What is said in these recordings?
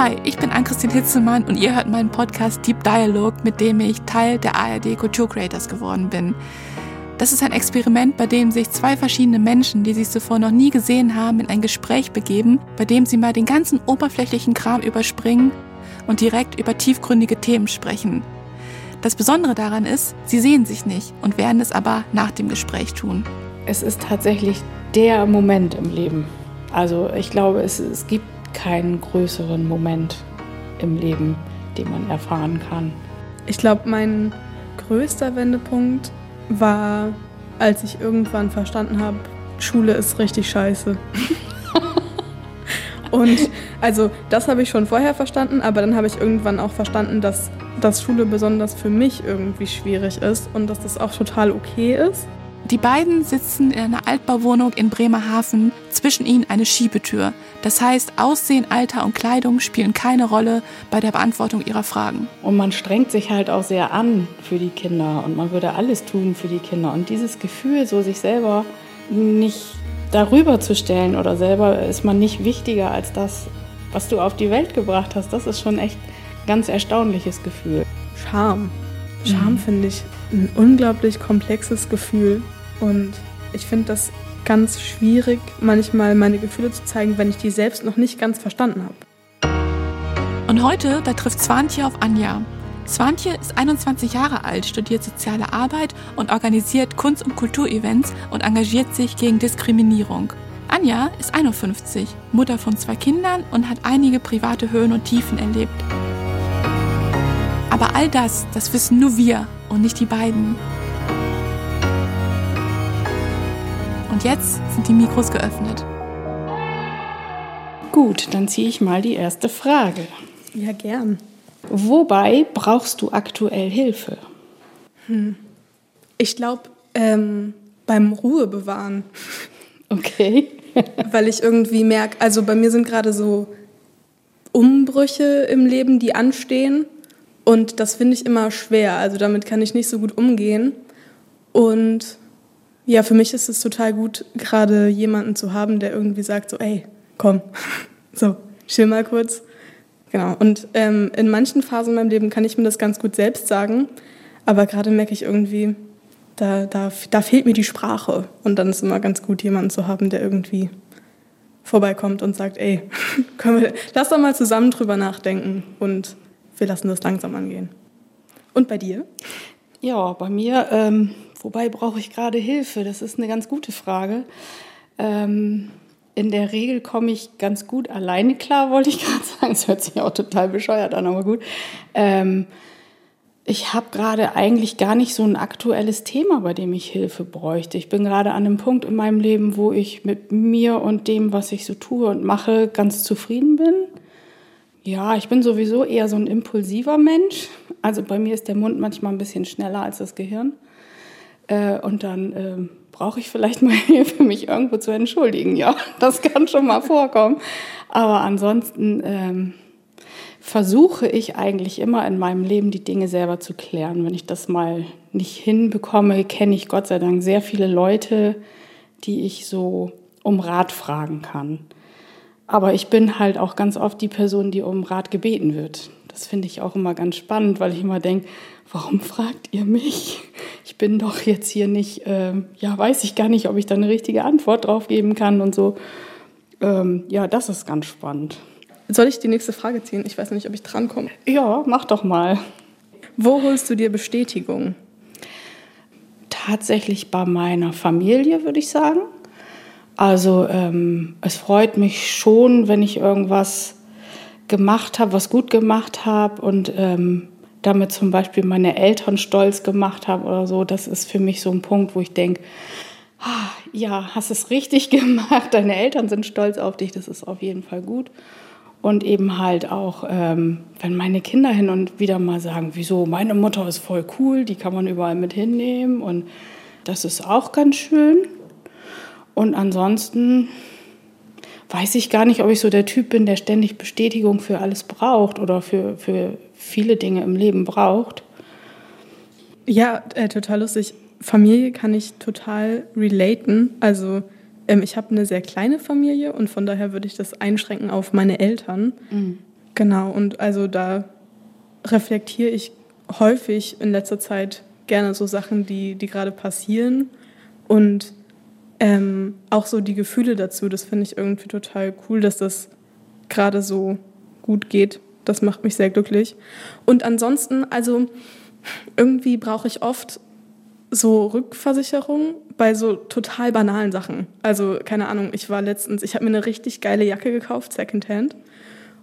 Hi, ich bin Ann-Christine Hitzemann und ihr hört meinen Podcast Deep Dialogue, mit dem ich Teil der ARD Culture Creators geworden bin. Das ist ein Experiment, bei dem sich zwei verschiedene Menschen, die sich zuvor noch nie gesehen haben, in ein Gespräch begeben, bei dem sie mal den ganzen oberflächlichen Kram überspringen und direkt über tiefgründige Themen sprechen. Das Besondere daran ist, sie sehen sich nicht und werden es aber nach dem Gespräch tun. Es ist tatsächlich der Moment im Leben. Also ich glaube, es, es gibt keinen größeren Moment im Leben, den man erfahren kann. Ich glaube, mein größter Wendepunkt war, als ich irgendwann verstanden habe, Schule ist richtig scheiße. Und also das habe ich schon vorher verstanden, aber dann habe ich irgendwann auch verstanden, dass, dass Schule besonders für mich irgendwie schwierig ist und dass das auch total okay ist. Die beiden sitzen in einer Altbauwohnung in Bremerhaven, zwischen ihnen eine Schiebetür. Das heißt, Aussehen, Alter und Kleidung spielen keine Rolle bei der Beantwortung ihrer Fragen. Und man strengt sich halt auch sehr an für die Kinder und man würde alles tun für die Kinder. Und dieses Gefühl, so sich selber nicht darüber zu stellen oder selber ist man nicht wichtiger als das, was du auf die Welt gebracht hast, das ist schon echt ein ganz erstaunliches Gefühl. Scham. Scham mhm. finde ich ein unglaublich komplexes Gefühl und ich finde das ganz schwierig, manchmal meine Gefühle zu zeigen, wenn ich die selbst noch nicht ganz verstanden habe. Und heute, da trifft Swantje auf Anja. Swantje ist 21 Jahre alt, studiert soziale Arbeit und organisiert Kunst- und Kulturevents und engagiert sich gegen Diskriminierung. Anja ist 51, Mutter von zwei Kindern und hat einige private Höhen und Tiefen erlebt. Aber all das, das wissen nur wir und nicht die beiden. Und jetzt sind die Mikros geöffnet. Gut, dann ziehe ich mal die erste Frage. Ja, gern. Wobei brauchst du aktuell Hilfe? Hm. Ich glaube, ähm, beim Ruhe bewahren. Okay. Weil ich irgendwie merke, also bei mir sind gerade so Umbrüche im Leben, die anstehen. Und das finde ich immer schwer. Also damit kann ich nicht so gut umgehen. Und ja, für mich ist es total gut, gerade jemanden zu haben, der irgendwie sagt, so, ey, komm, so, chill mal kurz. Genau. Und ähm, in manchen Phasen in meinem Leben kann ich mir das ganz gut selbst sagen. Aber gerade merke ich irgendwie, da, da, da fehlt mir die Sprache. Und dann ist immer ganz gut, jemanden zu haben, der irgendwie vorbeikommt und sagt, ey, können wir, lass doch mal zusammen drüber nachdenken und wir lassen das langsam angehen. Und bei dir? Ja, bei mir ähm, Wobei brauche ich gerade Hilfe? Das ist eine ganz gute Frage. Ähm, in der Regel komme ich ganz gut alleine klar, wollte ich gerade sagen. Das hört sich auch total bescheuert an, aber gut. Ähm, ich habe gerade eigentlich gar nicht so ein aktuelles Thema, bei dem ich Hilfe bräuchte. Ich bin gerade an einem Punkt in meinem Leben, wo ich mit mir und dem, was ich so tue und mache, ganz zufrieden bin. Ja, ich bin sowieso eher so ein impulsiver Mensch. Also bei mir ist der Mund manchmal ein bisschen schneller als das Gehirn. Äh, und dann äh, brauche ich vielleicht mal Hilfe, mich irgendwo zu entschuldigen. Ja, das kann schon mal vorkommen. Aber ansonsten ähm, versuche ich eigentlich immer in meinem Leben die Dinge selber zu klären. Wenn ich das mal nicht hinbekomme, kenne ich Gott sei Dank sehr viele Leute, die ich so um Rat fragen kann. Aber ich bin halt auch ganz oft die Person, die um Rat gebeten wird. Das finde ich auch immer ganz spannend, weil ich immer denke, warum fragt ihr mich? Ich bin doch jetzt hier nicht, äh, ja, weiß ich gar nicht, ob ich da eine richtige Antwort drauf geben kann und so. Ähm, ja, das ist ganz spannend. Soll ich die nächste Frage ziehen? Ich weiß nicht, ob ich drankomme. Ja, mach doch mal. Wo holst du dir Bestätigung? Tatsächlich bei meiner Familie, würde ich sagen. Also ähm, es freut mich schon, wenn ich irgendwas gemacht habe, was gut gemacht habe und ähm, damit zum Beispiel meine Eltern stolz gemacht habe oder so, das ist für mich so ein Punkt, wo ich denke, ah, ja, hast es richtig gemacht, deine Eltern sind stolz auf dich, das ist auf jeden Fall gut. Und eben halt auch, ähm, wenn meine Kinder hin und wieder mal sagen, wieso, meine Mutter ist voll cool, die kann man überall mit hinnehmen und das ist auch ganz schön. Und ansonsten weiß ich gar nicht, ob ich so der Typ bin, der ständig Bestätigung für alles braucht oder für, für viele Dinge im Leben braucht. Ja, äh, total lustig. Familie kann ich total relaten. Also ähm, ich habe eine sehr kleine Familie und von daher würde ich das einschränken auf meine Eltern. Mhm. Genau, und also da reflektiere ich häufig in letzter Zeit gerne so Sachen, die, die gerade passieren und ähm, auch so die Gefühle dazu. Das finde ich irgendwie total cool, dass das gerade so gut geht. Das macht mich sehr glücklich. Und ansonsten, also irgendwie brauche ich oft so Rückversicherung bei so total banalen Sachen. Also keine Ahnung, ich war letztens, ich habe mir eine richtig geile Jacke gekauft, Secondhand.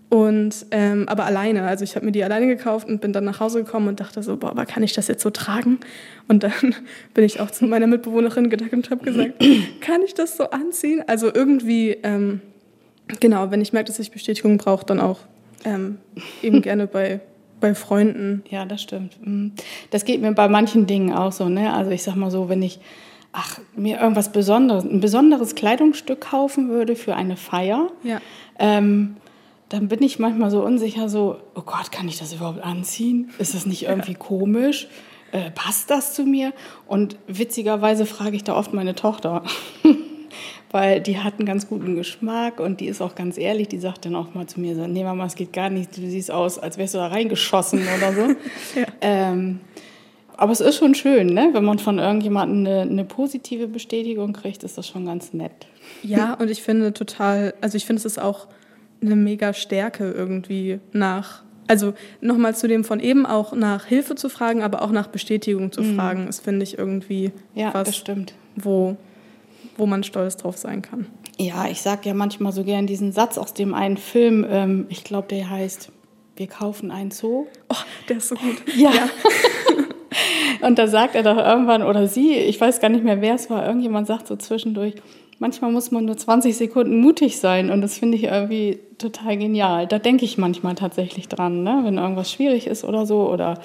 Und ähm, aber alleine, also ich habe mir die alleine gekauft und bin dann nach Hause gekommen und dachte so, boah, aber kann ich das jetzt so tragen? Und dann bin ich auch zu meiner Mitbewohnerin gedacht und habe gesagt, kann ich das so anziehen? Also irgendwie, ähm, genau, wenn ich merke, dass ich Bestätigung brauche, dann auch ähm, eben gerne bei bei Freunden. Ja, das stimmt. Mhm. Das geht mir bei manchen Dingen auch so. Ne? Also ich sag mal so, wenn ich ach, mir irgendwas Besonderes, ein besonderes Kleidungsstück kaufen würde für eine Feier, Ja. ähm, dann bin ich manchmal so unsicher, so, oh Gott, kann ich das überhaupt anziehen? Ist das nicht irgendwie komisch? Äh, passt das zu mir? Und witzigerweise frage ich da oft meine Tochter, weil die hat einen ganz guten Geschmack und die ist auch ganz ehrlich, die sagt dann auch mal zu mir so, nee Mama, es geht gar nicht, du siehst aus, als wärst du da reingeschossen oder so. Ja. ähm, aber es ist schon schön, ne? wenn man von irgendjemandem eine, eine positive Bestätigung kriegt, ist das schon ganz nett. Ja, und ich finde total, also ich finde es ist auch eine mega Stärke irgendwie nach, also nochmal zu dem von eben auch nach Hilfe zu fragen, aber auch nach Bestätigung zu fragen, das finde ich irgendwie Ja, das was, stimmt. wo, wo man stolz drauf sein kann. Ja, ich sage ja manchmal so gern diesen Satz aus dem einen Film, ähm, ich glaube, der heißt, wir kaufen ein Zoo. Oh, der ist so gut. Ja. Und da sagt er doch irgendwann, oder sie, ich weiß gar nicht mehr, wer es war, irgendjemand sagt so zwischendurch, manchmal muss man nur 20 Sekunden mutig sein. Und das finde ich irgendwie total genial. Da denke ich manchmal tatsächlich dran, ne? wenn irgendwas schwierig ist oder so, oder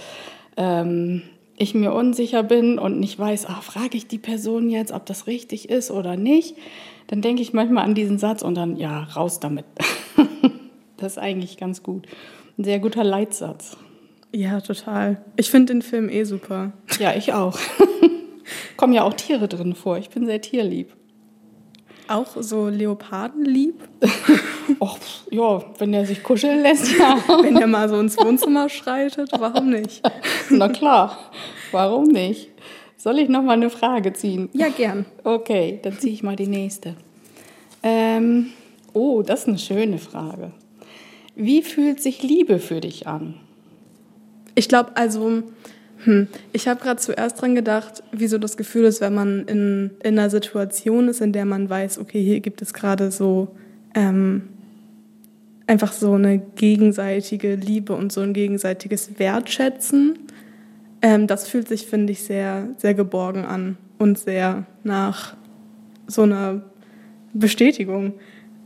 ähm, ich mir unsicher bin und nicht weiß, ah, frage ich die Person jetzt, ob das richtig ist oder nicht, dann denke ich manchmal an diesen Satz und dann, ja, raus damit. das ist eigentlich ganz gut. Ein sehr guter Leitsatz. Ja, total. Ich finde den Film eh super. Ja, ich auch. Kommen ja auch Tiere drin vor. Ich bin sehr tierlieb. Auch so Leopardenlieb, Och, ja, wenn der sich kuscheln lässt, ja. wenn der mal so ins Wohnzimmer schreitet, warum nicht? Na klar, warum nicht? Soll ich noch mal eine Frage ziehen? Ja, gern. Okay, dann ziehe ich mal die nächste. Ähm, oh, das ist eine schöne Frage. Wie fühlt sich Liebe für dich an? Ich glaube, also, hm, ich habe gerade zuerst dran gedacht, wie so das Gefühl ist, wenn man in, in einer Situation ist, in der man weiß, okay, hier gibt es gerade so ähm, einfach so eine gegenseitige Liebe und so ein gegenseitiges Wertschätzen. Ähm, das fühlt sich, finde ich, sehr, sehr geborgen an und sehr nach so einer Bestätigung,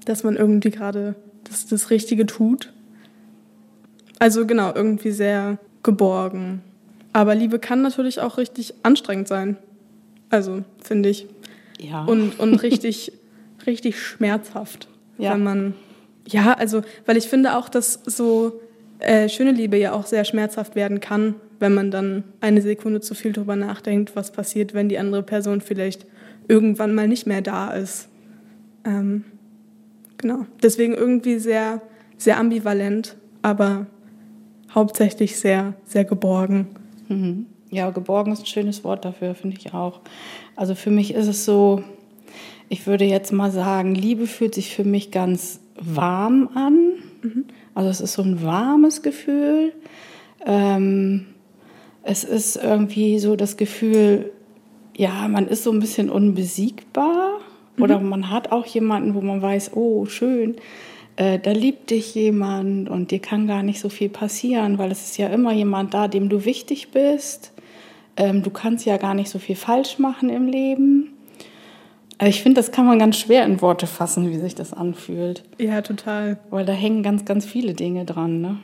dass man irgendwie gerade das, das Richtige tut. Also genau, irgendwie sehr geborgen. Aber Liebe kann natürlich auch richtig anstrengend sein. Also, finde ich. Ja. Und, und richtig, richtig schmerzhaft. Ja. Wenn man. Ja, also, weil ich finde auch, dass so äh, schöne Liebe ja auch sehr schmerzhaft werden kann, wenn man dann eine Sekunde zu viel drüber nachdenkt, was passiert, wenn die andere Person vielleicht irgendwann mal nicht mehr da ist. Ähm, genau. Deswegen irgendwie sehr, sehr ambivalent, aber hauptsächlich sehr, sehr geborgen. Mhm. Ja, geborgen ist ein schönes Wort dafür, finde ich auch. Also für mich ist es so, ich würde jetzt mal sagen, Liebe fühlt sich für mich ganz warm an. Also es ist so ein warmes Gefühl. Ähm, es ist irgendwie so das Gefühl, ja, man ist so ein bisschen unbesiegbar. Oder man hat auch jemanden, wo man weiß, oh, schön, äh, da liebt dich jemand und dir kann gar nicht so viel passieren, weil es ist ja immer jemand da, dem du wichtig bist. Ähm, du kannst ja gar nicht so viel falsch machen im Leben. Also ich finde, das kann man ganz schwer in Worte fassen, wie sich das anfühlt. Ja, total. Weil da hängen ganz, ganz viele Dinge dran. Ne?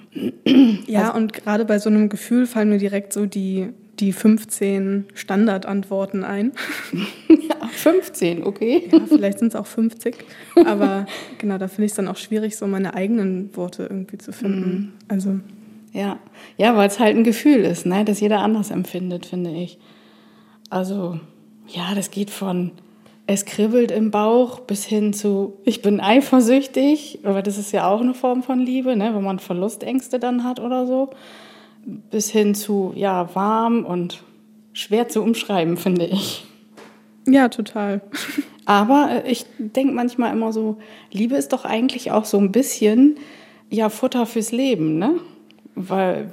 Ja, und gerade bei so einem Gefühl fallen mir direkt so die, die 15 Standardantworten ein. Ja, 15, okay. Ja, vielleicht sind es auch 50. Aber genau, da finde ich es dann auch schwierig, so meine eigenen Worte irgendwie zu finden. Also, Ja, ja weil es halt ein Gefühl ist, ne? das jeder anders empfindet, finde ich. Also, ja, das geht von es kribbelt im Bauch bis hin zu, ich bin eifersüchtig, aber das ist ja auch eine Form von Liebe, ne? wenn man Verlustängste dann hat oder so, bis hin zu, ja, warm und schwer zu umschreiben, finde ich. Ja, total. Aber äh, ich denke manchmal immer so, Liebe ist doch eigentlich auch so ein bisschen, ja, Futter fürs Leben, ne? Weil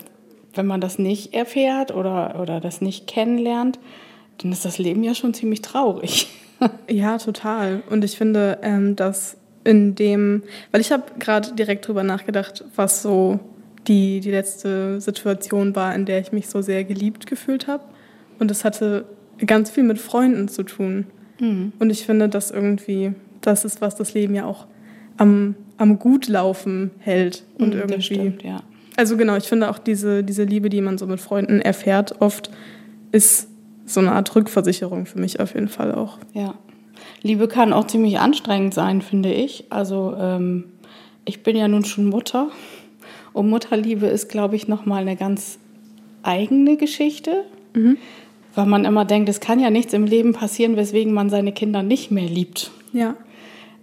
wenn man das nicht erfährt oder, oder das nicht kennenlernt, dann ist das Leben ja schon ziemlich traurig. ja, total. Und ich finde, ähm, dass in dem, weil ich habe gerade direkt drüber nachgedacht, was so die, die letzte Situation war, in der ich mich so sehr geliebt gefühlt habe. Und das hatte ganz viel mit Freunden zu tun. Mhm. Und ich finde, dass irgendwie, das ist, was das Leben ja auch am, am Gutlaufen hält. Und mhm, irgendwie. Stimmt, ja. Also genau, ich finde auch diese, diese Liebe, die man so mit Freunden erfährt, oft ist so eine Art Rückversicherung für mich auf jeden Fall auch. Ja. Liebe kann auch ziemlich anstrengend sein, finde ich. Also ähm, ich bin ja nun schon Mutter und Mutterliebe ist, glaube ich, nochmal eine ganz eigene Geschichte, mhm. weil man immer denkt, es kann ja nichts im Leben passieren, weswegen man seine Kinder nicht mehr liebt. Ja.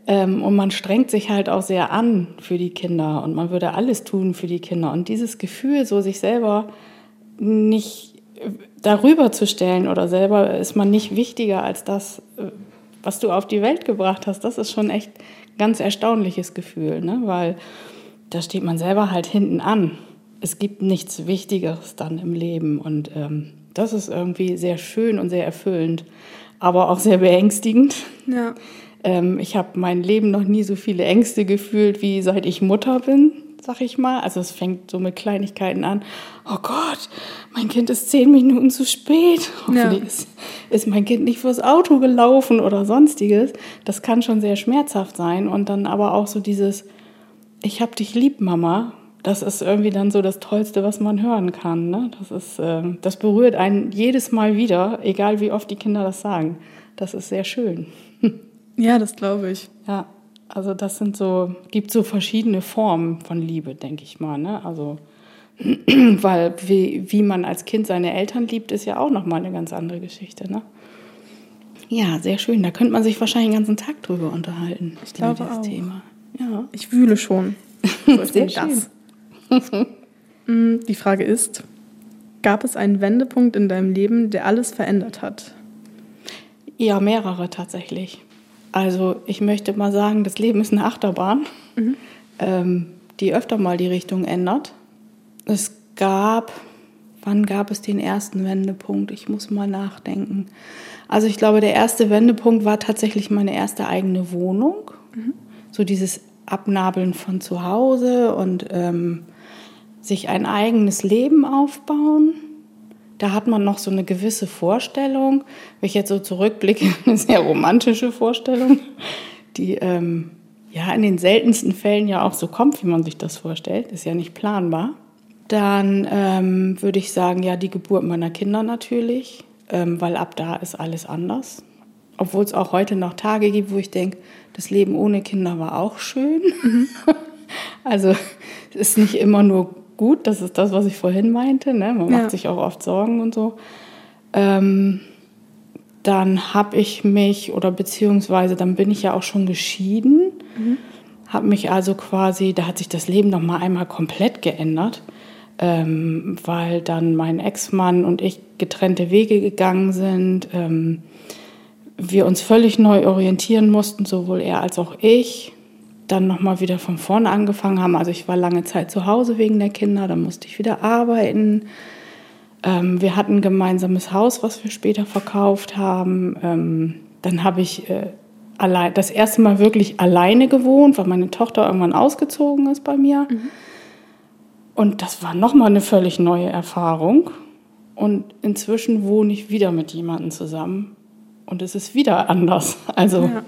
Ähm, und man strengt sich halt auch sehr an für die Kinder und man würde alles tun für die Kinder. Und dieses Gefühl, so sich selber nicht darüber zu stellen oder selber ist man nicht wichtiger als das, äh, was du auf die Welt gebracht hast, das ist schon echt ein ganz erstaunliches Gefühl, ne? weil da steht man selber halt hinten an. Es gibt nichts Wichtigeres dann im Leben und ähm, das ist irgendwie sehr schön und sehr erfüllend, aber auch sehr beängstigend. Ja. Ähm, ich habe mein Leben noch nie so viele Ängste gefühlt, wie seit ich Mutter bin sag ich mal. Also es fängt so mit Kleinigkeiten an. Oh Gott, mein Kind ist zehn Minuten zu spät. Hoffentlich ja. ist, ist mein Kind nicht fürs Auto gelaufen oder sonstiges. Das kann schon sehr schmerzhaft sein. Und dann aber auch so dieses, ich hab dich lieb, Mama. Das ist irgendwie dann so das Tollste, was man hören kann. Ne? Das, ist, äh, das berührt einen jedes Mal wieder, egal wie oft die Kinder das sagen. Das ist sehr schön. Ja, das glaube ich. Ja. Also das sind so, gibt so verschiedene Formen von Liebe, denke ich mal. Ne? Also weil wie, wie man als Kind seine Eltern liebt, ist ja auch nochmal eine ganz andere Geschichte. Ne? Ja, sehr schön. Da könnte man sich wahrscheinlich den ganzen Tag drüber unterhalten. Ich glaube das auch. Thema. Ja. Ich wühle schon. sehr schön. Mm, die Frage ist, gab es einen Wendepunkt in deinem Leben, der alles verändert hat? Ja, mehrere tatsächlich. Also ich möchte mal sagen, das Leben ist eine Achterbahn, mhm. ähm, die öfter mal die Richtung ändert. Es gab, wann gab es den ersten Wendepunkt? Ich muss mal nachdenken. Also ich glaube, der erste Wendepunkt war tatsächlich meine erste eigene Wohnung. Mhm. So dieses Abnabeln von zu Hause und ähm, sich ein eigenes Leben aufbauen da hat man noch so eine gewisse Vorstellung. Wenn ich jetzt so zurückblicke, eine sehr romantische Vorstellung, die ähm, ja in den seltensten Fällen ja auch so kommt, wie man sich das vorstellt. Ist ja nicht planbar. Dann ähm, würde ich sagen, ja, die Geburt meiner Kinder natürlich, ähm, weil ab da ist alles anders. Obwohl es auch heute noch Tage gibt, wo ich denke, das Leben ohne Kinder war auch schön. Mhm. also es ist nicht immer nur gut. Das ist das, was ich vorhin meinte. Ne? Man ja. macht sich auch oft Sorgen und so. Ähm, dann habe ich mich, oder beziehungsweise dann bin ich ja auch schon geschieden, mhm. habe mich also quasi, da hat sich das Leben noch mal einmal komplett geändert, ähm, weil dann mein Ex-Mann und ich getrennte Wege gegangen sind. Ähm, wir uns völlig neu orientieren mussten, sowohl er als auch ich dann nochmal wieder von vorne angefangen haben. Also ich war lange Zeit zu Hause wegen der Kinder, dann musste ich wieder arbeiten. Ähm, wir hatten ein gemeinsames Haus, was wir später verkauft haben. Ähm, dann habe ich äh, allein, das erste Mal wirklich alleine gewohnt, weil meine Tochter irgendwann ausgezogen ist bei mir. Mhm. Und das war nochmal eine völlig neue Erfahrung. Und inzwischen wohne ich wieder mit jemandem zusammen. Und es ist wieder anders. Also ja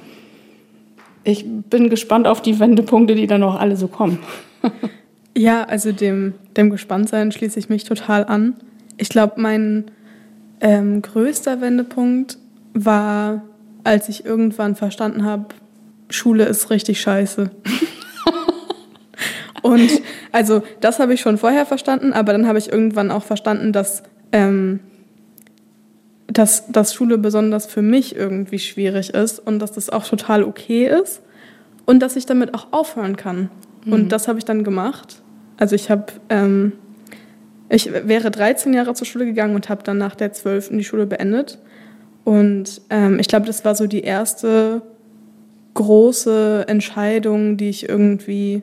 ich bin gespannt auf die Wendepunkte, die dann noch alle so kommen. ja, also dem, dem Gespanntsein schließe ich mich total an. Ich glaube, mein ähm, größter Wendepunkt war, als ich irgendwann verstanden habe, Schule ist richtig scheiße. Und also das habe ich schon vorher verstanden, aber dann habe ich irgendwann auch verstanden, dass ähm, dass, dass Schule besonders für mich irgendwie schwierig ist und dass das auch total okay ist und dass ich damit auch aufhören kann. Mhm. Und das habe ich dann gemacht. Also ich habe, ähm, ich wäre 13 Jahre zur Schule gegangen und habe dann nach der 12. die Schule beendet. Und ähm, ich glaube, das war so die erste große Entscheidung, die ich irgendwie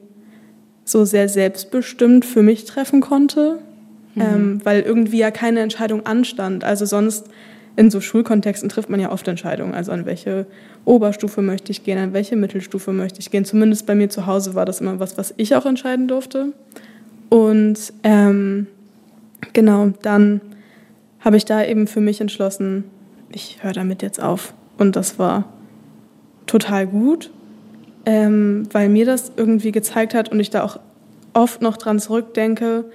so sehr selbstbestimmt für mich treffen konnte, mhm. ähm, weil irgendwie ja keine Entscheidung anstand. Also sonst in so Schulkontexten trifft man ja oft Entscheidungen. Also an welche Oberstufe möchte ich gehen, an welche Mittelstufe möchte ich gehen. Zumindest bei mir zu Hause war das immer was, was ich auch entscheiden durfte. Und ähm, genau, dann habe ich da eben für mich entschlossen, ich höre damit jetzt auf. Und das war total gut, ähm, weil mir das irgendwie gezeigt hat und ich da auch oft noch dran zurückdenke,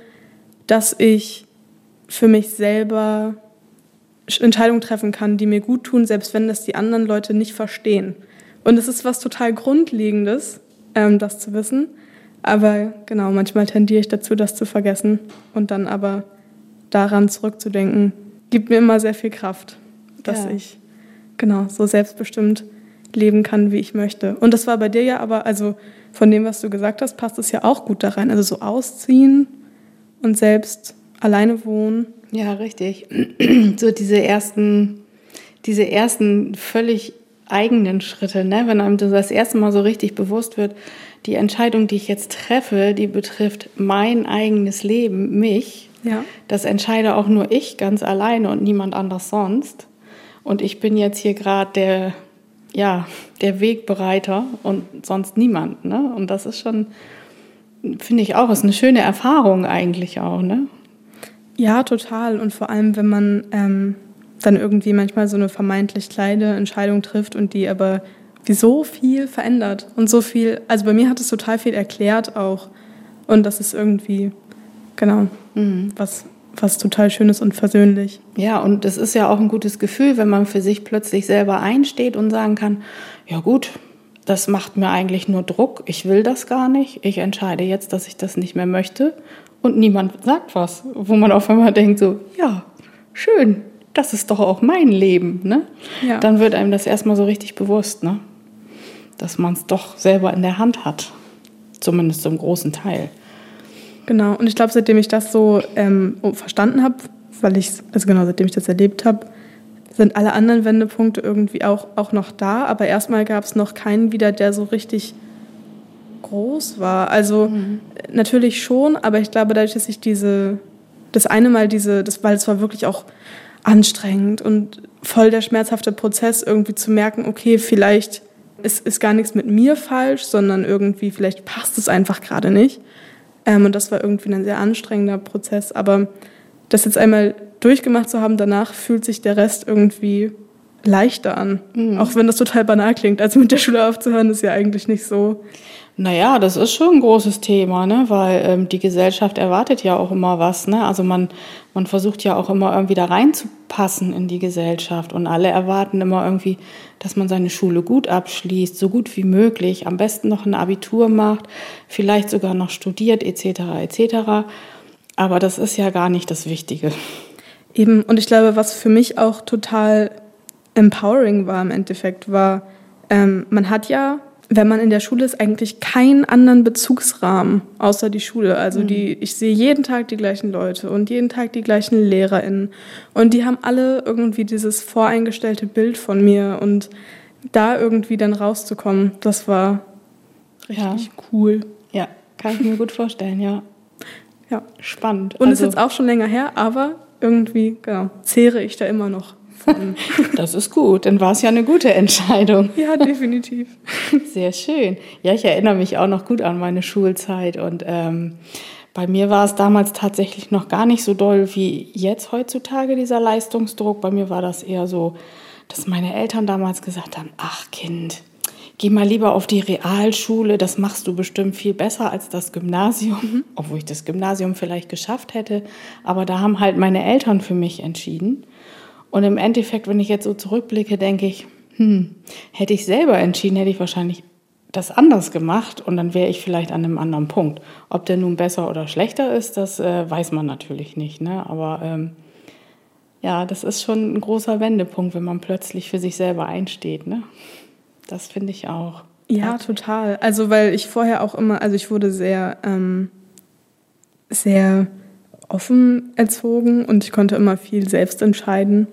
dass ich für mich selber Entscheidungen treffen kann, die mir gut tun, selbst wenn das die anderen Leute nicht verstehen. Und es ist was total Grundlegendes, ähm, das zu wissen. Aber genau, manchmal tendiere ich dazu, das zu vergessen und dann aber daran zurückzudenken, gibt mir immer sehr viel Kraft, dass ja. ich genau so selbstbestimmt leben kann, wie ich möchte. Und das war bei dir ja aber, also von dem, was du gesagt hast, passt es ja auch gut da rein. Also so ausziehen und selbst alleine wohnen. Ja, richtig. So diese ersten, diese ersten völlig eigenen Schritte, ne? wenn einem das erste Mal so richtig bewusst wird, die Entscheidung, die ich jetzt treffe, die betrifft mein eigenes Leben, mich. Ja. Das entscheide auch nur ich ganz alleine und niemand anders sonst. Und ich bin jetzt hier gerade der ja, der Wegbereiter und sonst niemand. Ne? Und das ist schon, finde ich auch, ist eine schöne Erfahrung eigentlich auch. Ne? Ja, total. Und vor allem, wenn man ähm, dann irgendwie manchmal so eine vermeintlich kleine Entscheidung trifft und die aber wie so viel verändert und so viel, also bei mir hat es total viel erklärt auch. Und das ist irgendwie, genau, mhm. was, was total Schönes und versöhnlich. Ja, und es ist ja auch ein gutes Gefühl, wenn man für sich plötzlich selber einsteht und sagen kann, ja gut, das macht mir eigentlich nur Druck, ich will das gar nicht, ich entscheide jetzt, dass ich das nicht mehr möchte und niemand sagt was, wo man auf einmal denkt so, ja, schön, das ist doch auch mein Leben, ne? Ja. Dann wird einem das erstmal so richtig bewusst, ne? Dass man es doch selber in der Hand hat, zumindest zum großen Teil. Genau, und ich glaube, seitdem ich das so ähm, verstanden habe, weil ich, also genau, seitdem ich das erlebt habe, sind alle anderen Wendepunkte irgendwie auch, auch noch da. Aber erstmal gab es noch keinen wieder, der so richtig groß war. Also mhm. natürlich schon, aber ich glaube, dadurch, dass ich diese, das eine Mal diese, das, weil es war wirklich auch anstrengend und voll der schmerzhafte Prozess, irgendwie zu merken, okay, vielleicht ist, ist gar nichts mit mir falsch, sondern irgendwie, vielleicht passt es einfach gerade nicht. Ähm, und das war irgendwie ein sehr anstrengender Prozess. Aber das jetzt einmal durchgemacht zu haben, danach fühlt sich der Rest irgendwie leichter an. Mhm. Auch wenn das total banal klingt. Also mit der Schule aufzuhören ist ja eigentlich nicht so. Naja, das ist schon ein großes Thema, ne? weil ähm, die Gesellschaft erwartet ja auch immer was. Ne? Also man, man versucht ja auch immer irgendwie da reinzupassen in die Gesellschaft und alle erwarten immer irgendwie, dass man seine Schule gut abschließt, so gut wie möglich, am besten noch ein Abitur macht, vielleicht sogar noch studiert etc. etc. Aber das ist ja gar nicht das Wichtige. Eben, und ich glaube, was für mich auch total empowering war im Endeffekt, war, ähm, man hat ja wenn man in der Schule ist, eigentlich keinen anderen Bezugsrahmen außer die Schule. Also die, mhm. ich sehe jeden Tag die gleichen Leute und jeden Tag die gleichen LehrerInnen. Und die haben alle irgendwie dieses voreingestellte Bild von mir. Und da irgendwie dann rauszukommen, das war richtig ja. cool. Ja, kann ich mir gut vorstellen, ja. Ja. Spannend. Und also, ist jetzt auch schon länger her, aber irgendwie, genau, zehre ich da immer noch. Das ist gut, dann war es ja eine gute Entscheidung. Ja, definitiv. Sehr schön. Ja, ich erinnere mich auch noch gut an meine Schulzeit und ähm, bei mir war es damals tatsächlich noch gar nicht so doll wie jetzt heutzutage dieser Leistungsdruck. Bei mir war das eher so, dass meine Eltern damals gesagt haben, ach Kind, geh mal lieber auf die Realschule, das machst du bestimmt viel besser als das Gymnasium, mhm. obwohl ich das Gymnasium vielleicht geschafft hätte. Aber da haben halt meine Eltern für mich entschieden. Und im Endeffekt, wenn ich jetzt so zurückblicke, denke ich, hm, hätte ich selber entschieden, hätte ich wahrscheinlich das anders gemacht und dann wäre ich vielleicht an einem anderen Punkt. Ob der nun besser oder schlechter ist, das äh, weiß man natürlich nicht. Ne? Aber ähm, ja, das ist schon ein großer Wendepunkt, wenn man plötzlich für sich selber einsteht. Ne? Das finde ich auch. Ja, total. Also weil ich vorher auch immer, also ich wurde sehr, ähm, sehr offen erzogen und ich konnte immer viel selbst entscheiden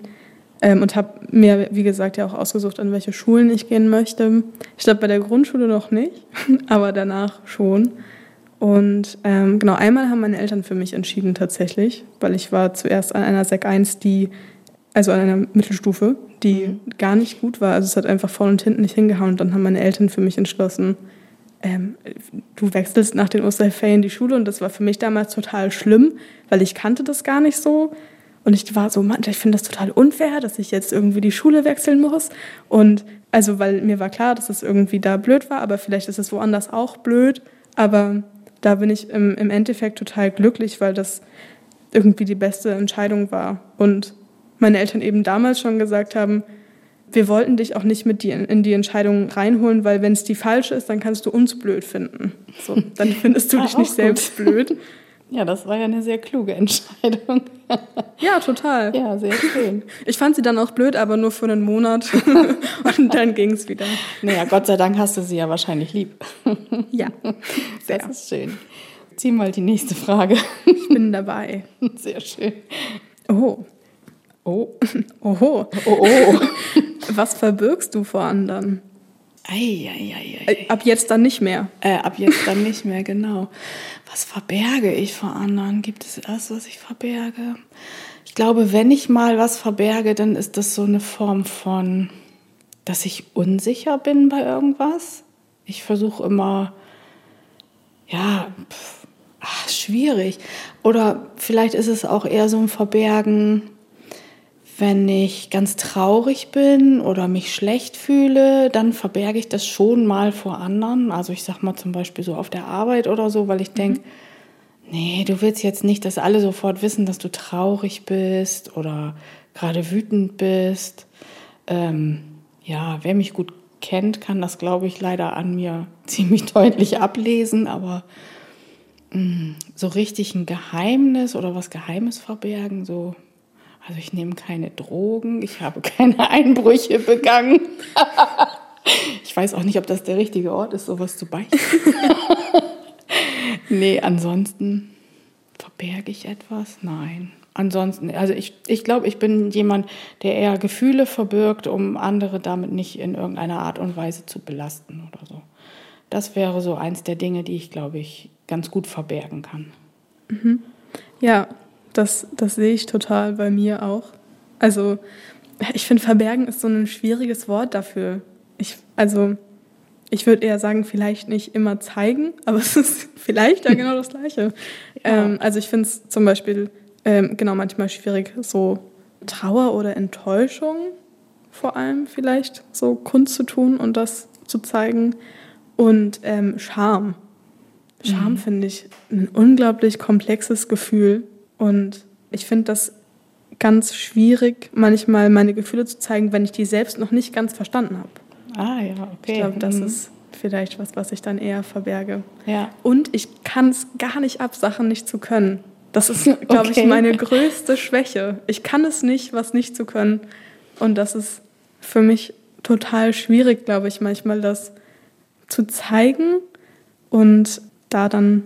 ähm, und habe mir, wie gesagt, ja auch ausgesucht, an welche Schulen ich gehen möchte. Ich glaube, bei der Grundschule noch nicht, aber danach schon. Und ähm, genau, einmal haben meine Eltern für mich entschieden tatsächlich, weil ich war zuerst an einer Sek 1, die, also an einer Mittelstufe, die mhm. gar nicht gut war. Also es hat einfach vorne und hinten nicht hingehauen. Und dann haben meine Eltern für mich entschlossen, ähm, du wechselst nach den Osterferien die Schule. Und das war für mich damals total schlimm, weil ich kannte das gar nicht so. Und ich war so, Mann, ich finde das total unfair, dass ich jetzt irgendwie die Schule wechseln muss. Und also, weil mir war klar, dass es irgendwie da blöd war, aber vielleicht ist es woanders auch blöd. Aber da bin ich im, im Endeffekt total glücklich, weil das irgendwie die beste Entscheidung war. Und meine Eltern eben damals schon gesagt haben, wir wollten dich auch nicht mit die, in die Entscheidung reinholen, weil wenn es die falsche ist, dann kannst du uns blöd finden. So, dann findest du dich nicht selbst blöd. Ja, das war ja eine sehr kluge Entscheidung. Ja, total. Ja, sehr schön. Ich fand sie dann auch blöd, aber nur für einen Monat. Und dann ging es wieder. Naja, Gott sei Dank hast du sie ja wahrscheinlich lieb. Ja, sehr. Das ist schön. Zieh mal die nächste Frage. Ich bin dabei. Sehr schön. Oh. Oh. Oho. Oh, oh. Was verbirgst du vor anderen? Ei, ei, ei, ei. Ab jetzt dann nicht mehr. Äh, ab jetzt dann nicht mehr, genau. Was verberge ich vor anderen? Gibt es erst, was ich verberge? Ich glaube, wenn ich mal was verberge, dann ist das so eine Form von, dass ich unsicher bin bei irgendwas. Ich versuche immer, ja, pff, ach, schwierig. Oder vielleicht ist es auch eher so ein Verbergen, wenn ich ganz traurig bin oder mich schlecht fühle, dann verberge ich das schon mal vor anderen. Also ich sag mal zum Beispiel so auf der Arbeit oder so, weil ich denke, mhm. nee, du willst jetzt nicht, dass alle sofort wissen, dass du traurig bist oder gerade wütend bist. Ähm, ja, wer mich gut kennt, kann das, glaube ich, leider an mir ziemlich deutlich ablesen, aber mh, mm, so richtig ein Geheimnis oder was Geheimes verbergen, so also ich nehme keine Drogen, ich habe keine Einbrüche begangen. ich weiß auch nicht, ob das der richtige Ort ist, sowas zu beichten. nee, ansonsten verberge ich etwas? Nein. Ansonsten, also ich, ich glaube, ich bin jemand, der eher Gefühle verbirgt, um andere damit nicht in irgendeiner Art und Weise zu belasten oder so. Das wäre so eins der Dinge, die ich, glaube ich, ganz gut verbergen kann. Mhm. Ja, das, das sehe ich total bei mir auch. Also ich finde, verbergen ist so ein schwieriges Wort dafür. Ich, also ich würde eher sagen, vielleicht nicht immer zeigen, aber es ist vielleicht ja genau das Gleiche. Ja. Ähm, also ich finde es zum Beispiel ähm, genau manchmal schwierig, so Trauer oder Enttäuschung vor allem vielleicht so kundzutun und das zu zeigen. Und ähm, Scham. Scham mhm. finde ich ein unglaublich komplexes Gefühl, und ich finde das ganz schwierig, manchmal meine Gefühle zu zeigen, wenn ich die selbst noch nicht ganz verstanden habe. Ah ja, okay. Ich glaube, das mhm. ist vielleicht was, was ich dann eher verberge. Ja. Und ich kann es gar nicht ab, Sachen nicht zu können. Das ist, glaube okay. ich, meine größte Schwäche. Ich kann es nicht, was nicht zu können. Und das ist für mich total schwierig, glaube ich, manchmal das zu zeigen und da dann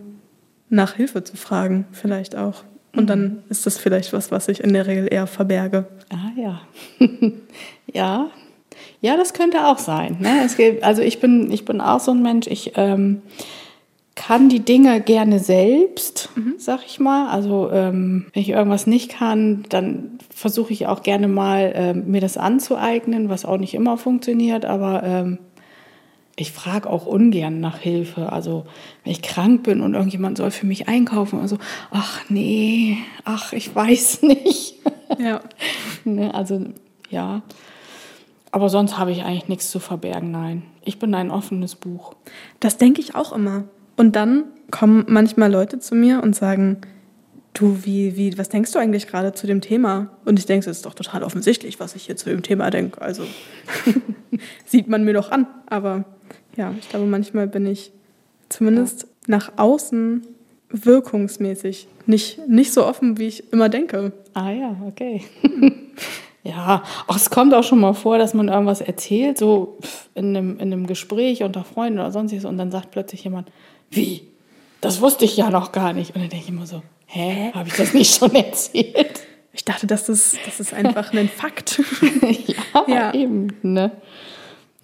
nach Hilfe zu fragen, vielleicht auch. Und dann ist das vielleicht was, was ich in der Regel eher verberge. Ah ja. ja. Ja, das könnte auch sein. Ne? Gibt, also ich bin, ich bin auch so ein Mensch, ich ähm, kann die Dinge gerne selbst, mhm. sag ich mal. Also ähm, wenn ich irgendwas nicht kann, dann versuche ich auch gerne mal ähm, mir das anzueignen, was auch nicht immer funktioniert, aber ähm, ich frage auch ungern nach Hilfe. Also wenn ich krank bin und irgendjemand soll für mich einkaufen, also ach nee, ach ich weiß nicht. Ja. ne, also ja. Aber sonst habe ich eigentlich nichts zu verbergen, nein. Ich bin ein offenes Buch. Das denke ich auch immer. Und dann kommen manchmal Leute zu mir und sagen, du, wie, wie, was denkst du eigentlich gerade zu dem Thema? Und ich denke, es ist doch total offensichtlich, was ich hier zu dem Thema denke. Also sieht man mir doch an. Aber ja, ich glaube, manchmal bin ich zumindest ja. nach außen wirkungsmäßig. Nicht, nicht so offen, wie ich immer denke. Ah ja, okay. ja, auch es kommt auch schon mal vor, dass man irgendwas erzählt, so in einem, in einem Gespräch unter Freunden oder sonstiges, und dann sagt plötzlich jemand, wie? Das wusste ich ja noch gar nicht. Und dann denke ich immer so, hä, habe ich das nicht schon erzählt? Ich dachte, das ist, das ist einfach ein Fakt. ja, ja, eben, ne?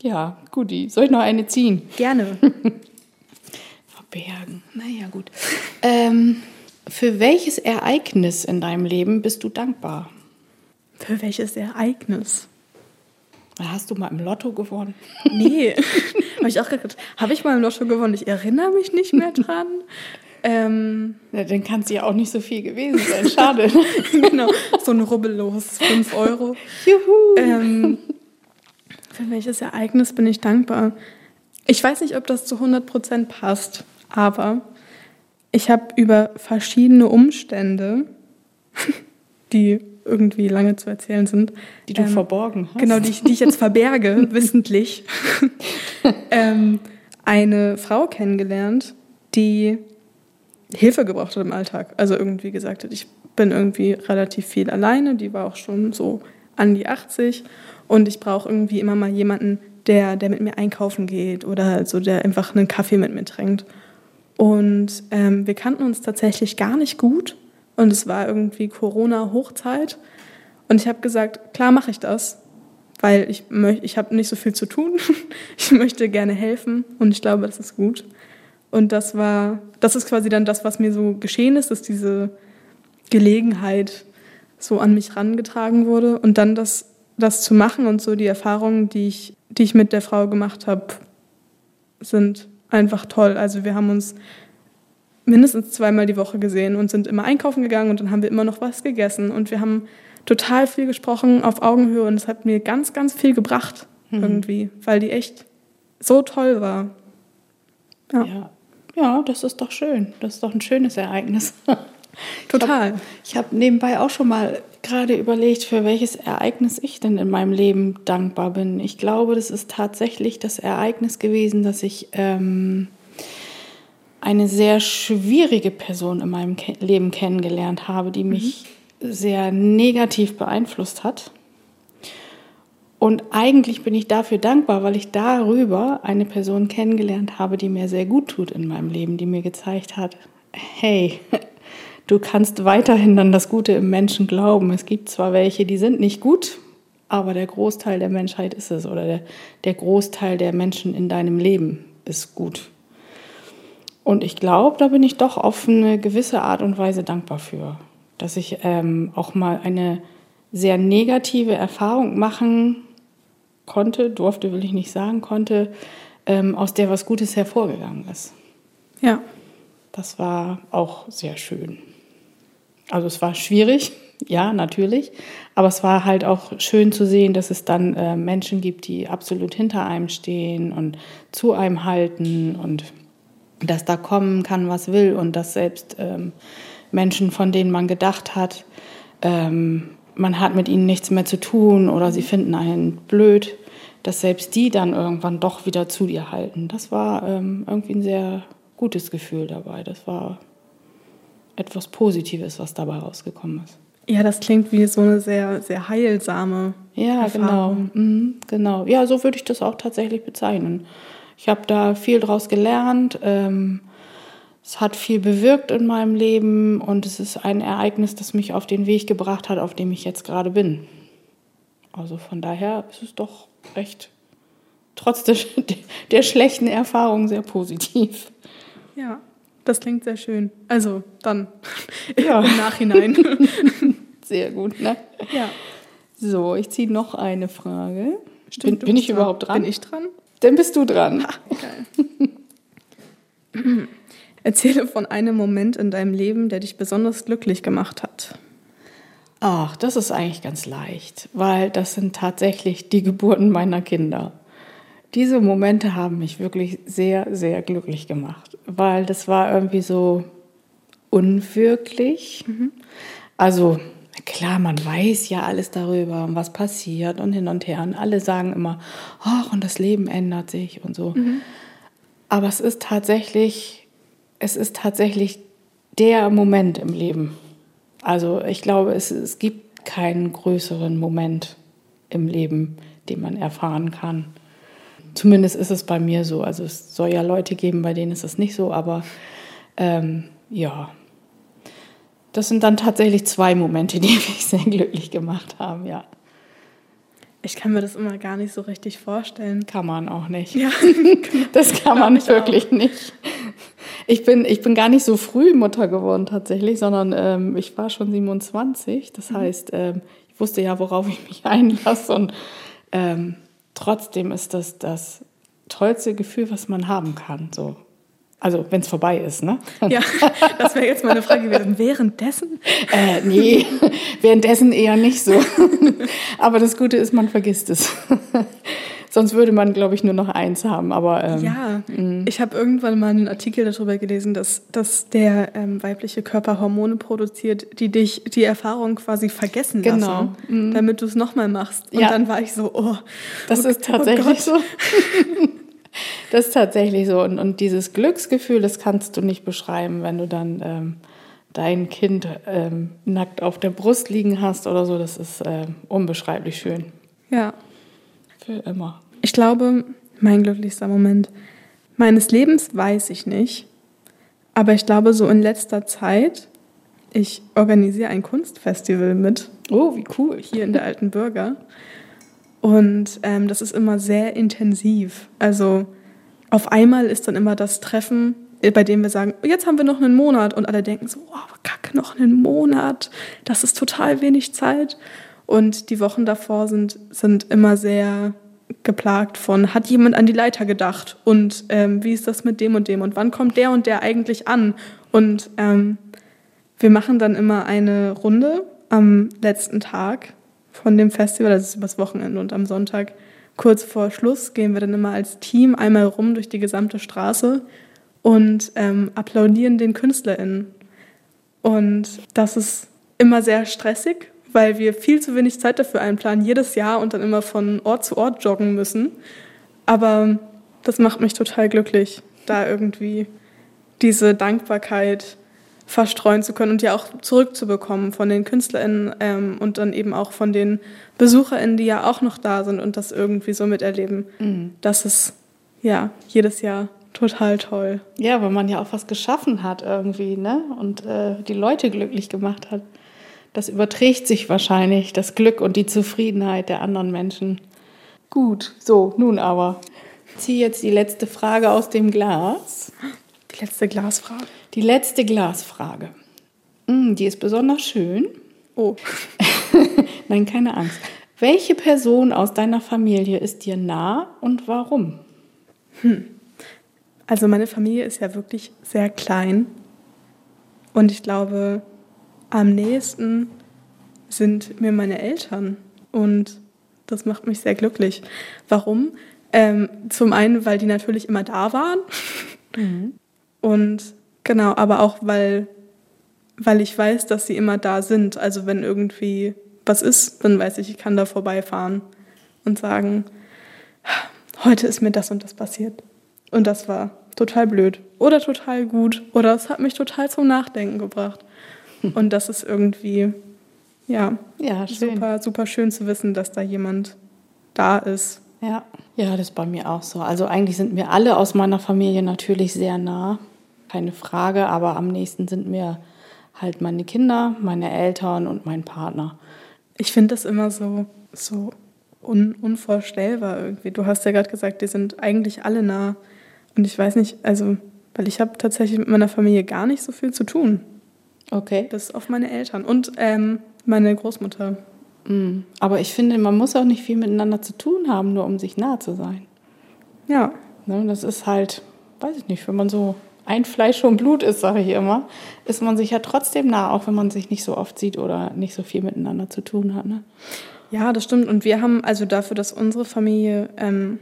Ja, guti. Soll ich noch eine ziehen? Gerne. Verbergen. Naja, gut. Ähm, für welches Ereignis in deinem Leben bist du dankbar? Für welches Ereignis? Hast du mal im Lotto gewonnen? Nee, habe ich auch gedacht. Habe ich mal im Lotto gewonnen? Ich erinnere mich nicht mehr dran. Ähm, ja, dann kann es ja auch nicht so viel gewesen sein. Schade. genau, so ein rubbellos, 5 Euro. Juhu. Ähm, für welches Ereignis bin ich dankbar? Ich weiß nicht, ob das zu 100% passt, aber ich habe über verschiedene Umstände, die irgendwie lange zu erzählen sind. Die du ähm, verborgen hast. Genau, die ich, die ich jetzt verberge, wissentlich. ähm, eine Frau kennengelernt, die Hilfe gebraucht hat im Alltag. Also irgendwie gesagt hat, ich bin irgendwie relativ viel alleine. Die war auch schon so an die 80 und ich brauche irgendwie immer mal jemanden, der, der mit mir einkaufen geht oder so, der einfach einen Kaffee mit mir trinkt. Und ähm, wir kannten uns tatsächlich gar nicht gut. Und es war irgendwie Corona-Hochzeit. Und ich habe gesagt, klar mache ich das, weil ich, ich habe nicht so viel zu tun. ich möchte gerne helfen und ich glaube, das ist gut. Und das war, das ist quasi dann das, was mir so geschehen ist, dass diese Gelegenheit so an mich rangetragen wurde. Und dann das, das zu machen und so die Erfahrungen, die ich, die ich mit der Frau gemacht habe, sind einfach toll. Also wir haben uns mindestens zweimal die Woche gesehen und sind immer einkaufen gegangen und dann haben wir immer noch was gegessen und wir haben total viel gesprochen auf Augenhöhe und es hat mir ganz, ganz viel gebracht mhm. irgendwie, weil die echt so toll war. Ja. ja. ja, das ist doch schön. Das ist doch ein schönes Ereignis. Total. Ich habe hab nebenbei auch schon mal gerade überlegt, für welches Ereignis ich denn in meinem Leben dankbar bin. Ich glaube, das ist tatsächlich das Ereignis gewesen, dass ich ähm, eine sehr schwierige Person in meinem Ke Leben kennengelernt habe, die mich mhm. sehr negativ beeinflusst hat. Und eigentlich bin ich dafür dankbar, weil ich darüber eine Person kennengelernt habe, die mir sehr gut tut in meinem Leben, die mir gezeigt hat, hey, du kannst weiterhin an das Gute im Menschen glauben. Es gibt zwar welche, die sind nicht gut, aber der Großteil der Menschheit ist es oder der, der Großteil der Menschen in deinem Leben ist gut. Und ich glaube, da bin ich doch auf eine gewisse Art und Weise dankbar für, dass ich ähm, auch mal eine sehr negative Erfahrung machen konnte, durfte, will ich nicht sagen, konnte, ähm, aus der was Gutes hervorgegangen ist. Ja. Das war auch sehr schön. Also es war schwierig, ja, natürlich. Aber es war halt auch schön zu sehen, dass es dann äh, Menschen gibt, die absolut hinter einem stehen und zu einem halten und dass da kommen kann, was will und dass selbst ähm, Menschen, von denen man gedacht hat, ähm, man hat mit ihnen nichts mehr zu tun oder sie finden einen blöd, dass selbst die dann irgendwann doch wieder zu dir halten. Das war ähm, irgendwie ein sehr gutes Gefühl dabei. Das war etwas Positives, was dabei rausgekommen ist. Ja, das klingt wie so eine sehr, sehr heilsame. Ja, Erfahrung. genau. Mhm, genau. Ja, so würde ich das auch tatsächlich bezeichnen. Ich habe da viel draus gelernt. Ähm, es hat viel bewirkt in meinem Leben und es ist ein Ereignis, das mich auf den Weg gebracht hat, auf dem ich jetzt gerade bin. Also von daher ist es doch recht, trotz der, der schlechten Erfahrung, sehr positiv. Ja. Das klingt sehr schön. Also dann ja. im Nachhinein. Sehr gut, ne? Ja. So, ich ziehe noch eine Frage. Stimmt, bin, bin ich dran. überhaupt dran? Bin ich dran? Dann bist du dran. Geil. Erzähle von einem Moment in deinem Leben, der dich besonders glücklich gemacht hat. Ach, das ist eigentlich ganz leicht, weil das sind tatsächlich die Geburten meiner Kinder diese Momente haben mich wirklich sehr, sehr glücklich gemacht, weil das war irgendwie so unwirklich. Mhm. Also klar, man weiß ja alles darüber, was passiert und hin und her. Und alle sagen immer, ach, und das Leben ändert sich und so. Mhm. Aber es ist tatsächlich, es ist tatsächlich der Moment im Leben. Also ich glaube, es, es gibt keinen größeren Moment im Leben, den man erfahren kann. Zumindest ist es bei mir so. Also es soll ja Leute geben, bei denen ist es nicht so, aber ähm, ja, das sind dann tatsächlich zwei Momente, die mich sehr glücklich gemacht haben, ja. Ich kann mir das immer gar nicht so richtig vorstellen. Kann man auch nicht. Ja, das kann man wirklich auch. nicht. Ich bin, ich bin gar nicht so früh Mutter geworden tatsächlich, sondern ähm, ich war schon 27. Das mhm. heißt, ähm, ich wusste ja, worauf ich mich einlasse. Und ähm, trotzdem ist das das tollste Gefühl, was man haben kann. So. Also, wenn es vorbei ist, ne? Ja, das wäre jetzt meine Frage gewesen. Währenddessen? Äh, nee, währenddessen eher nicht so. Aber das Gute ist, man vergisst es. Sonst würde man, glaube ich, nur noch eins haben. Aber ähm, ja, mh. ich habe irgendwann mal einen Artikel darüber gelesen, dass, dass der ähm, weibliche Körper Hormone produziert, die dich die Erfahrung quasi vergessen lassen, genau. Mhm. damit du es nochmal machst. Und ja. dann war ich so, oh, das oh, ist tatsächlich oh so. Das ist tatsächlich so. Und, und dieses Glücksgefühl, das kannst du nicht beschreiben, wenn du dann ähm, dein Kind ähm, nackt auf der Brust liegen hast oder so. Das ist äh, unbeschreiblich schön. Ja. Für immer. Ich glaube, mein glücklichster Moment meines Lebens weiß ich nicht. Aber ich glaube, so in letzter Zeit, ich organisiere ein Kunstfestival mit. Oh, wie cool. Hier in der Alten Bürger. Und ähm, das ist immer sehr intensiv. Also auf einmal ist dann immer das Treffen, äh, bei dem wir sagen, jetzt haben wir noch einen Monat. Und alle denken so, oh, kacke, noch einen Monat. Das ist total wenig Zeit. Und die Wochen davor sind, sind immer sehr geplagt von, hat jemand an die Leiter gedacht? Und ähm, wie ist das mit dem und dem? Und wann kommt der und der eigentlich an? Und ähm, wir machen dann immer eine Runde am letzten Tag von dem Festival, das ist übers Wochenende und am Sonntag kurz vor Schluss gehen wir dann immer als Team einmal rum durch die gesamte Straße und ähm, applaudieren den KünstlerInnen. Und das ist immer sehr stressig, weil wir viel zu wenig Zeit dafür einplanen, jedes Jahr und dann immer von Ort zu Ort joggen müssen. Aber das macht mich total glücklich, da irgendwie diese Dankbarkeit verstreuen zu können und ja auch zurückzubekommen von den KünstlerInnen ähm, und dann eben auch von den BesucherInnen, die ja auch noch da sind und das irgendwie so miterleben. Mhm. Das ist ja jedes Jahr total toll. Ja, weil man ja auch was geschaffen hat irgendwie, ne? Und äh, die Leute glücklich gemacht hat. Das überträgt sich wahrscheinlich, das Glück und die Zufriedenheit der anderen Menschen. Gut, so, nun aber. Ich ziehe jetzt die letzte Frage aus dem Glas. Die letzte Glasfrage. Die letzte Glasfrage. Mm, die ist besonders schön. Oh. Nein, keine Angst. Welche Person aus deiner Familie ist dir nah und warum? Hm. Also meine Familie ist ja wirklich sehr klein. Und ich glaube, am nächsten sind mir meine Eltern. Und das macht mich sehr glücklich. Warum? Ähm, zum einen, weil die natürlich immer da waren. Mhm. Und genau, aber auch, weil, weil ich weiß, dass sie immer da sind. Also wenn irgendwie was ist, dann weiß ich, ich kann da vorbeifahren und sagen, heute ist mir das und das passiert. Und das war total blöd oder total gut oder es hat mich total zum Nachdenken gebracht. Und das ist irgendwie, ja, ja super, super schön zu wissen, dass da jemand da ist. Ja. ja, das ist bei mir auch so. Also eigentlich sind mir alle aus meiner Familie natürlich sehr nah keine Frage, aber am nächsten sind mir halt meine Kinder, meine Eltern und mein Partner. Ich finde das immer so, so un unvorstellbar irgendwie. Du hast ja gerade gesagt, die sind eigentlich alle nah. Und ich weiß nicht, also, weil ich habe tatsächlich mit meiner Familie gar nicht so viel zu tun. Okay. Bis auf meine Eltern und ähm, meine Großmutter. Mm. Aber ich finde, man muss auch nicht viel miteinander zu tun haben, nur um sich nah zu sein. Ja. Ne, das ist halt, weiß ich nicht, wenn man so ein Fleisch und Blut ist, sage ich immer, ist man sich ja trotzdem nah, auch wenn man sich nicht so oft sieht oder nicht so viel miteinander zu tun hat. Ne? Ja, das stimmt. Und wir haben also dafür, dass unsere Familie ähm,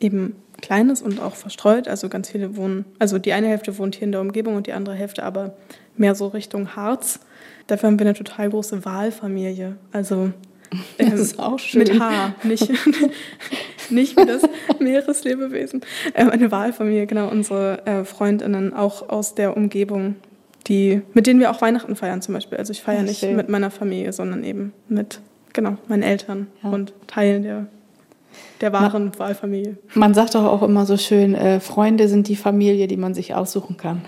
eben klein ist und auch verstreut, also ganz viele wohnen, also die eine Hälfte wohnt hier in der Umgebung und die andere Hälfte aber mehr so Richtung Harz. Dafür haben wir eine total große Wahlfamilie. Also ähm, das ist auch schön. Mit H, nicht, nicht wie das Meereslebewesen. Ähm, eine Wahlfamilie, genau, unsere äh, Freundinnen auch aus der Umgebung. die, mit denen wir auch Weihnachten feiern zum Beispiel. Also ich feiere nicht schön. mit meiner Familie, sondern eben mit, genau, meinen Eltern Ja. und Teilen der, der wahren Wahlfamilie. Man sagt doch auch immer so schön, äh, Freunde sind die Familie, die man sich aussuchen kann.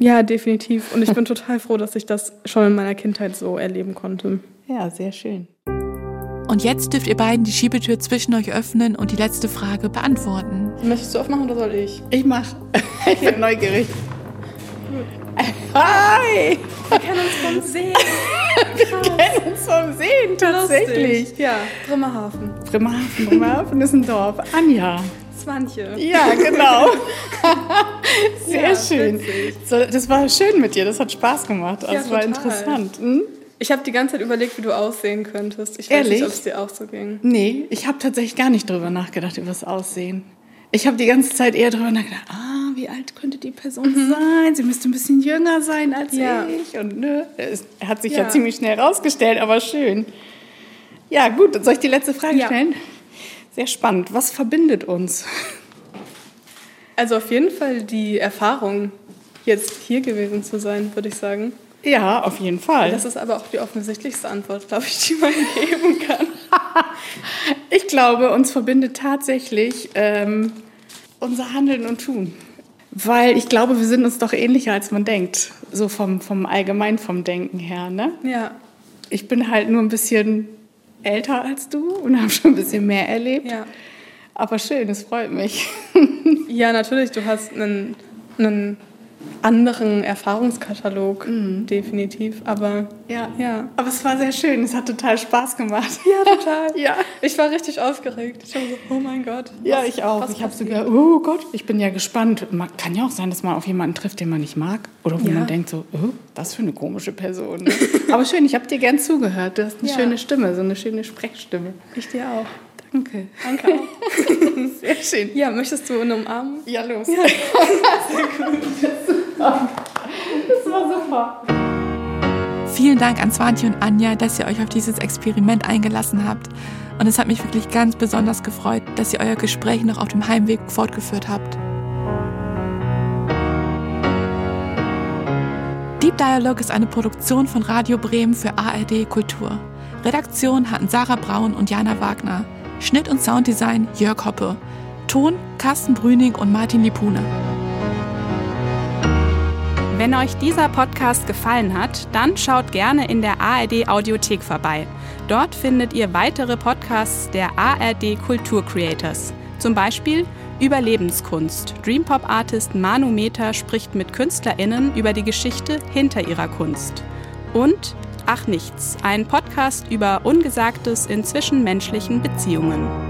Ja, definitiv. Und ich bin total froh, dass ich das schon in meiner Kindheit so erleben konnte. Ja, sehr schön. Und jetzt dürft ihr beiden die Schiebetür zwischen euch öffnen und die letzte Frage beantworten. Möchtest du aufmachen oder soll ich? Ich mach. Ich bin neugierig. Hi! Wir kennen uns vom Sehen. Wir kennen uns vom Sehen tatsächlich. Ja, Bremerhaven. Bremerhaven, Bremerhaven ist ein Dorf. Anja. Swantje. Ja, genau. Sehr Ja, schön. So, das war schön mit dir, das hat Spaß gemacht. Das Ja, war total. interessant. Hm? Ich habe die ganze Zeit überlegt, wie du aussehen könntest. Ich weiß Ehrlich? nicht, ob es dir auch so ging. Nee, ich habe tatsächlich gar nicht drüber nachgedacht, über das Aussehen. Ich habe die ganze Zeit eher drüber nachgedacht, ah, wie alt könnte die Person sein? Sie müsste ein bisschen jünger sein als Ja. ich. Und ne, es hat sich ja. Ja. ziemlich schnell rausgestellt, aber schön. Ja, gut, dann soll ich die letzte Frage Ja. stellen? Sehr spannend. Was verbindet uns? Also auf jeden Fall die Erfahrung, jetzt hier gewesen zu sein, würde ich sagen. Ja, auf jeden Fall. Das ist aber auch die offensichtlichste Antwort, glaube ich, die man geben kann. Ich glaube, uns verbindet tatsächlich ähm, unser Handeln und Tun. Weil ich glaube, wir sind uns doch ähnlicher, als man denkt. So vom, vom allgemein vom Denken her. Ne? Ja, Ich bin halt nur ein bisschen älter als du und habe schon ein bisschen mehr erlebt. ja. Aber schön, es freut mich. Ja, natürlich, du hast einen, einen anderen Erfahrungskatalog, definitiv. Aber Ja. ja. Aber es war sehr schön, es hat total Spaß gemacht. Ja, total. Ja. Ich war richtig aufgeregt. Ich war so, oh mein Gott. Ja, was- ich auch. Ich habe sogar, oh Gott, ich bin ja gespannt. Man, kann ja auch sein, dass man auf jemanden trifft, den man nicht mag. Oder wo Ja. man denkt so, oh, was für eine komische Person. Aber schön, ich habe dir gern zugehört. Du hast eine Ja. schöne Stimme, so eine schöne Sprechstimme. Ich dir auch. Danke. Danke auch. Sehr schön. Ja, möchtest du eine Umarmung? Ja, los. Ja. Sehr gut. Das war super. Vielen Dank an Swantje und Anja, dass ihr euch auf dieses Experiment eingelassen habt. Und es hat mich wirklich ganz besonders gefreut, dass ihr euer Gespräch noch auf dem Heimweg fortgeführt habt. Deep Dialog ist eine Produktion von Radio Bremen für ARD Kultur. Redaktion hatten Sarah Braun und Jana Wagner. Schnitt und Sounddesign Jörg Hoppe. Ton Carsten Brüning und Martin Lipune. Wenn euch dieser Podcast gefallen hat, dann schaut gerne in der ARD Audiothek vorbei. Dort findet ihr weitere Podcasts der ARD Kultur Creators. Zum Beispiel Überlebenskunst. Dreampop Artist Manu Meter spricht mit KünstlerInnen über die Geschichte hinter ihrer Kunst. Und Ach Nichts, ein Podcast über Ungesagtes in zwischenmenschlichen Beziehungen.